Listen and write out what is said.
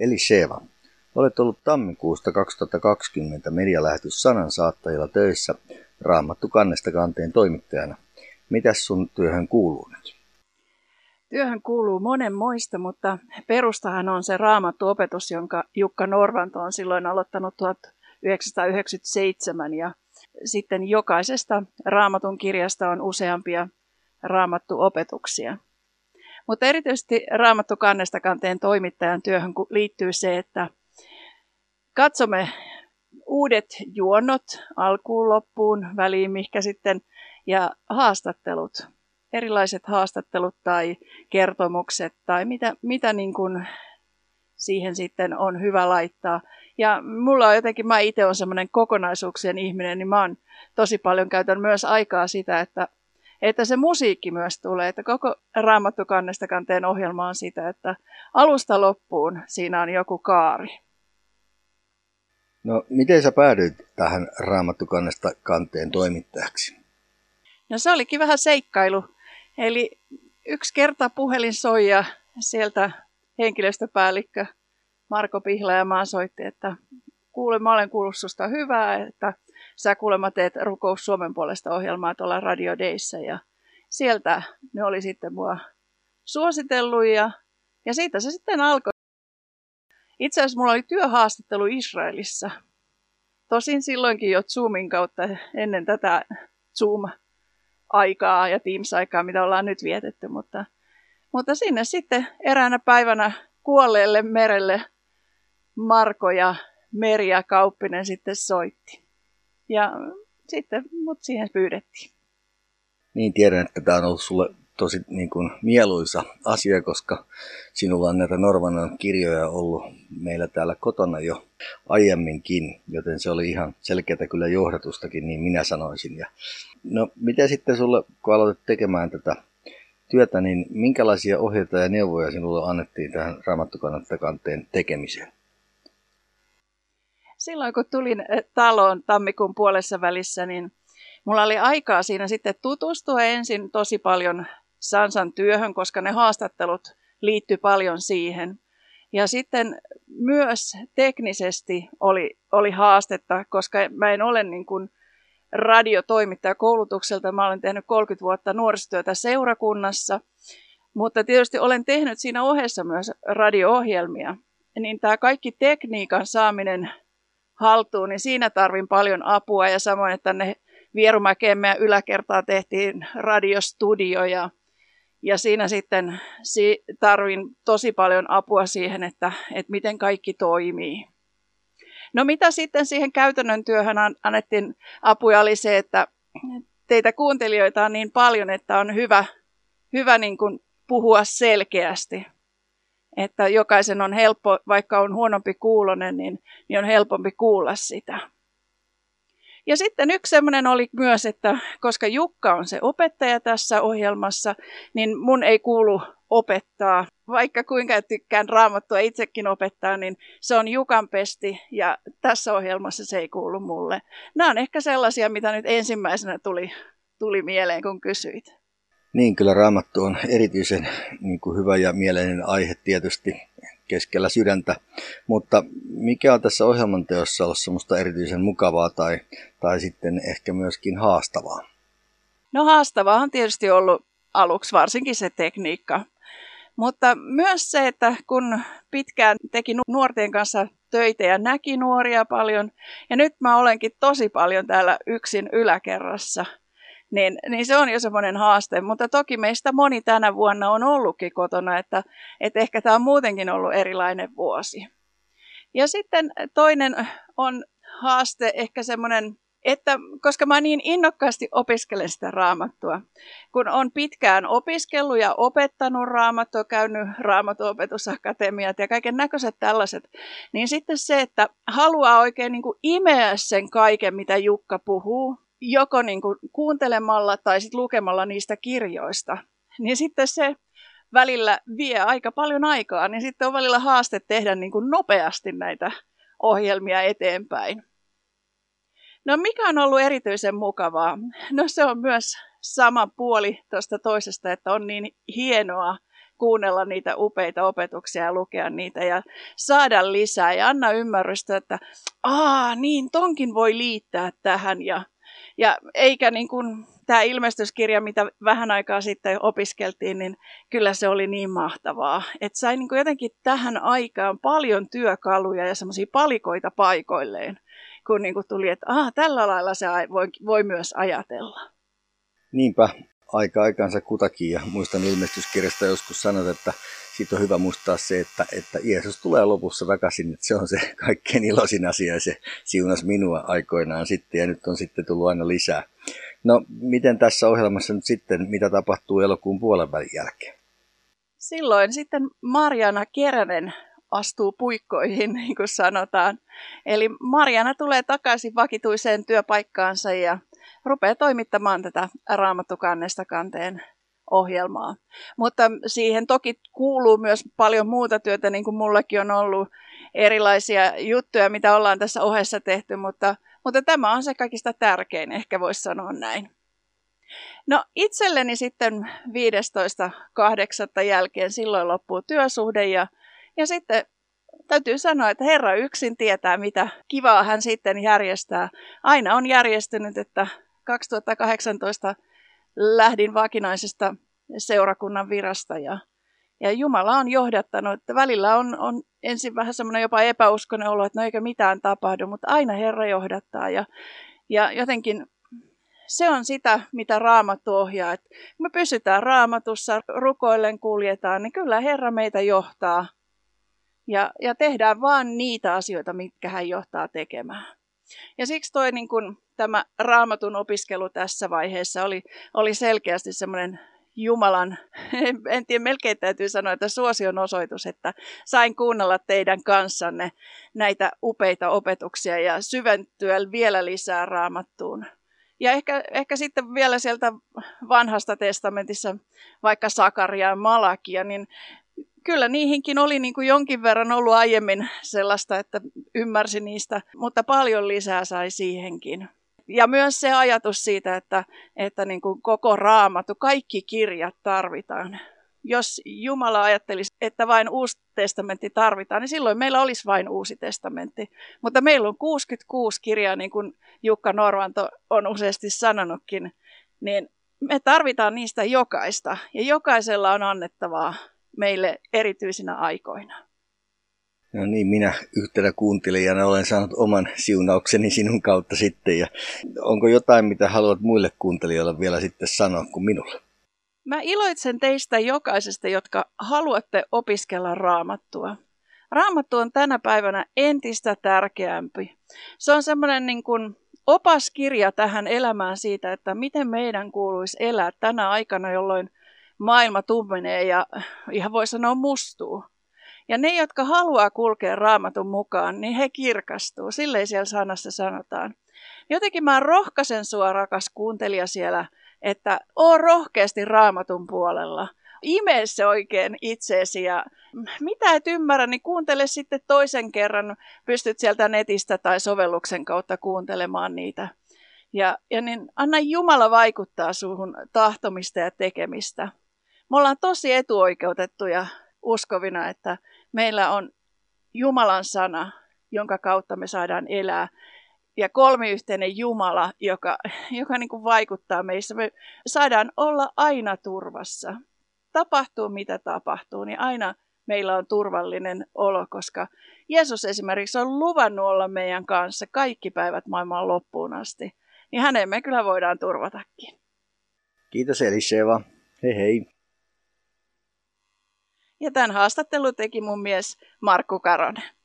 Eli Sheva, olet ollut tammikuusta 2020 medialähetys sanansaattajilla töissä Raamattu kannesta kanteen toimittajana. Mitäs sun työhön kuuluu nyt? Työhön kuuluu monenmoista, mutta perustahan on se raamattuopetus, jonka Jukka Norvanto on silloin aloittanut 1997 ja sitten jokaisesta raamatun kirjasta on useampia raamattuopetuksia. Mutta erityisesti Raamattu kannesta kanteen toimittajan työhön liittyy se, että katsomme uudet juonnot alkuun, loppuun, väliin, mikä sitten, ja haastattelut, erilaiset haastattelut tai kertomukset tai mitä, mitä niin kuin siihen sitten on hyvä laittaa. Ja mulla on jotenkin, mä itse olen semmoinen kokonaisuuksien ihminen, niin mä oon tosi paljon käytän myös aikaa sitä, että että se musiikki myös tulee, että koko Raamattu kannesta kanteen ohjelma on sitä, että alusta loppuun siinä on joku kaari. No, miten sä päädyit tähän Raamattu kannesta kanteen toimittajaksi? No se olikin vähän seikkailu. Eli yksi kerta puhelin soi ja sieltä henkilöstöpäällikkö Marko Pihlajamaa soitti, että kuule, mä olen kuullut susta hyvää, että sä kuulemma teet rukous Suomen puolesta ohjelmaa tuolla Radio Dayssä ja sieltä ne oli sitten mua suositellut ja, ja siitä se sitten alkoi. Itse asiassa mulla oli työhaastattelu Israelissa. Tosin silloinkin jo Zoomin kautta ennen tätä Zoom-aikaa ja Teams-aikaa, mitä ollaan nyt vietetty, mutta, mutta sinne sitten eräänä päivänä kuolleelle merelle Marko ja Meri ja Kauppinen sitten soitti. Ja sitten mut siihen pyydettiin. Niin, tiedän, että tämä on ollut sulle tosi niin kuin, mieluisa asia, koska sinulla on näitä Norvanon kirjoja ollut meillä täällä kotona jo aiemminkin, joten se oli ihan selkeätä kyllä johdatustakin, niin minä sanoisin. Ja, no, mitä sitten sulle, kun aloitit tekemään tätä työtä, niin minkälaisia ohjeita ja neuvoja sinulle annettiin tähän raamattukannattakanteen tekemiseen? Silloin kun tulin eh, taloon tammikuun puolessa välissä, niin mulla oli aikaa siinä sitten tutustua ensin tosi paljon Sansan työhön, koska ne haastattelut liittyi paljon siihen. Ja sitten myös teknisesti oli, oli haastetta, koska mä en ole niin kuin radiotoimittaja koulutukselta. Mä olen tehnyt 30 vuotta nuorisotyötä seurakunnassa, mutta tietysti olen tehnyt siinä ohessa myös radio-ohjelmia. Niin tämä kaikki tekniikan saaminen haltuun, niin siinä tarvin paljon apua ja samoin, että tänne Vierumäkeen meidän yläkertaa tehtiin radiostudio ja, ja siinä sitten tarvin tosi paljon apua siihen, että, että miten kaikki toimii. No mitä sitten siihen käytännön työhön annettiin apuja oli se, että teitä kuuntelijoita on niin paljon, että on hyvä, hyvä niin kuin puhua selkeästi että jokaisen on helppo, vaikka on huonompi kuulonen, niin, niin on helpompi kuulla sitä. Ja sitten yksi semmoinen oli myös, että koska Jukka on se opettaja tässä ohjelmassa, niin mun ei kuulu opettaa. Vaikka kuinka tykkään raamattua itsekin opettaa, niin se on Jukan pesti ja tässä ohjelmassa se ei kuulu mulle. Nämä on ehkä sellaisia, mitä nyt ensimmäisenä tuli, tuli mieleen, kun kysyit. Niin, kyllä Raamattu on erityisen niin kuin hyvä ja mieleinen aihe tietysti keskellä sydäntä, mutta mikä on tässä ohjelmanteossa ollut semmoista erityisen mukavaa tai, tai sitten ehkä myöskin haastavaa? No haastavaa on tietysti ollut aluksi varsinkin se tekniikka, mutta myös se, että kun pitkään teki nuorten kanssa töitä ja näki nuoria paljon, ja nyt mä olenkin tosi paljon täällä yksin yläkerrassa – niin, niin se on jo semmoinen haaste. Mutta toki meistä moni tänä vuonna on ollutkin kotona, että, että ehkä tämä on muutenkin ollut erilainen vuosi. Ja sitten toinen on haaste ehkä semmoinen, että koska mä niin innokkaasti opiskelen sitä raamattua, kun on pitkään opiskellut ja opettanut raamattua, käynyt raamatuopetusakatemiat ja kaiken näköiset tällaiset, niin sitten se, että haluaa oikein niin kuin imeä sen kaiken, mitä Jukka puhuu, joko niin kuin kuuntelemalla tai sit lukemalla niistä kirjoista, niin sitten se välillä vie aika paljon aikaa, niin sitten on välillä haaste tehdä niin kuin nopeasti näitä ohjelmia eteenpäin. No mikä on ollut erityisen mukavaa? No se on myös sama puoli tuosta toisesta, että on niin hienoa, kuunnella niitä upeita opetuksia ja lukea niitä ja saada lisää ja anna ymmärrystä, että aa niin, tonkin voi liittää tähän ja, ja eikä niin kuin tämä ilmestyskirja, mitä vähän aikaa sitten opiskeltiin, niin kyllä se oli niin mahtavaa. Että sai niin kuin jotenkin tähän aikaan paljon työkaluja ja semmoisia palikoita paikoilleen, kun niin kuin tuli, että ah, tällä lailla se voi, voi myös ajatella. Niinpä, aika aikansa kutakin ja muistan ilmestyskirjasta joskus sanot, että siitä on hyvä muistaa se, että, että Jeesus tulee lopussa takaisin, että se on se kaikkein iloisin asia ja se siunasi minua aikoinaan sitten ja nyt on sitten tullut aina lisää. No, miten tässä ohjelmassa nyt sitten, mitä tapahtuu elokuun puolen välin jälkeen? Silloin sitten Marjana Keränen astuu puikkoihin, niin kuin sanotaan. Eli Marjana tulee takaisin vakituiseen työpaikkaansa ja rupeaa toimittamaan tätä raamattukannesta kanteen ohjelmaa. Mutta siihen toki kuuluu myös paljon muuta työtä, niin kuin mullakin on ollut erilaisia juttuja, mitä ollaan tässä ohessa tehty, mutta, mutta tämä on se kaikista tärkein, ehkä voisi sanoa näin. No itselleni sitten 15.8. jälkeen silloin loppuu työsuhde ja, ja sitten täytyy sanoa, että Herra yksin tietää, mitä kivaa hän sitten järjestää. Aina on järjestynyt, että 2018 lähdin vakinaisesta seurakunnan virasta ja, ja Jumala on johdattanut, että välillä on, on ensin vähän semmoinen jopa epäuskonen olo, että no eikä mitään tapahdu, mutta aina Herra johdattaa ja, ja jotenkin se on sitä, mitä raamattu ohjaa. Että me pysytään raamatussa, rukoillen kuljetaan, niin kyllä Herra meitä johtaa. Ja, ja tehdään vaan niitä asioita, mitkä hän johtaa tekemään. Ja siksi toi niin kun, tämä raamatun opiskelu tässä vaiheessa oli, oli selkeästi semmoinen Jumalan, en tiedä, melkein täytyy sanoa, että suosion osoitus, että sain kuunnella teidän kanssanne näitä upeita opetuksia ja syventyä vielä lisää raamattuun. Ja ehkä, ehkä sitten vielä sieltä vanhasta testamentissa, vaikka Sakaria ja Malakia, niin kyllä niihinkin oli niin kuin jonkin verran ollut aiemmin sellaista, että ymmärsi niistä, mutta paljon lisää sai siihenkin. Ja myös se ajatus siitä, että, että niin kuin koko raamattu, kaikki kirjat tarvitaan. Jos Jumala ajattelisi, että vain uusi testamentti tarvitaan, niin silloin meillä olisi vain uusi testamentti. Mutta meillä on 66 kirjaa, niin kuin Jukka Norvanto on useasti sanonutkin, niin me tarvitaan niistä jokaista. Ja jokaisella on annettavaa meille erityisinä aikoina. No niin, minä yhtenä kuuntelijana olen saanut oman siunaukseni sinun kautta sitten. Ja onko jotain, mitä haluat muille kuuntelijoille vielä sitten sanoa kuin minulle? Mä iloitsen teistä jokaisesta, jotka haluatte opiskella raamattua. Raamattu on tänä päivänä entistä tärkeämpi. Se on semmoinen niin kuin opaskirja tähän elämään siitä, että miten meidän kuuluisi elää tänä aikana, jolloin maailma tummenee ja ihan voi sanoa mustuu. Ja ne, jotka haluaa kulkea raamatun mukaan, niin he kirkastuu. Silleen siellä sanassa sanotaan. Jotenkin mä rohkaisen sua, rakas kuuntelija siellä, että oo rohkeasti raamatun puolella. Imee se oikein itseesi ja mitä et ymmärrä, niin kuuntele sitten toisen kerran. Pystyt sieltä netistä tai sovelluksen kautta kuuntelemaan niitä. Ja, ja niin anna Jumala vaikuttaa suhun tahtomista ja tekemistä. Me ollaan tosi etuoikeutettuja uskovina, että meillä on Jumalan sana, jonka kautta me saadaan elää. Ja kolmiyhteinen Jumala, joka, joka niin kuin vaikuttaa meissä. Me saadaan olla aina turvassa. Tapahtuu mitä tapahtuu, niin aina meillä on turvallinen olo, koska Jeesus esimerkiksi on luvannut olla meidän kanssa kaikki päivät maailman loppuun asti. Niin häneen me kyllä voidaan turvatakin. Kiitos Eliseva. Hei hei. Ja tämän haastattelun teki mun mies Markku Karonen.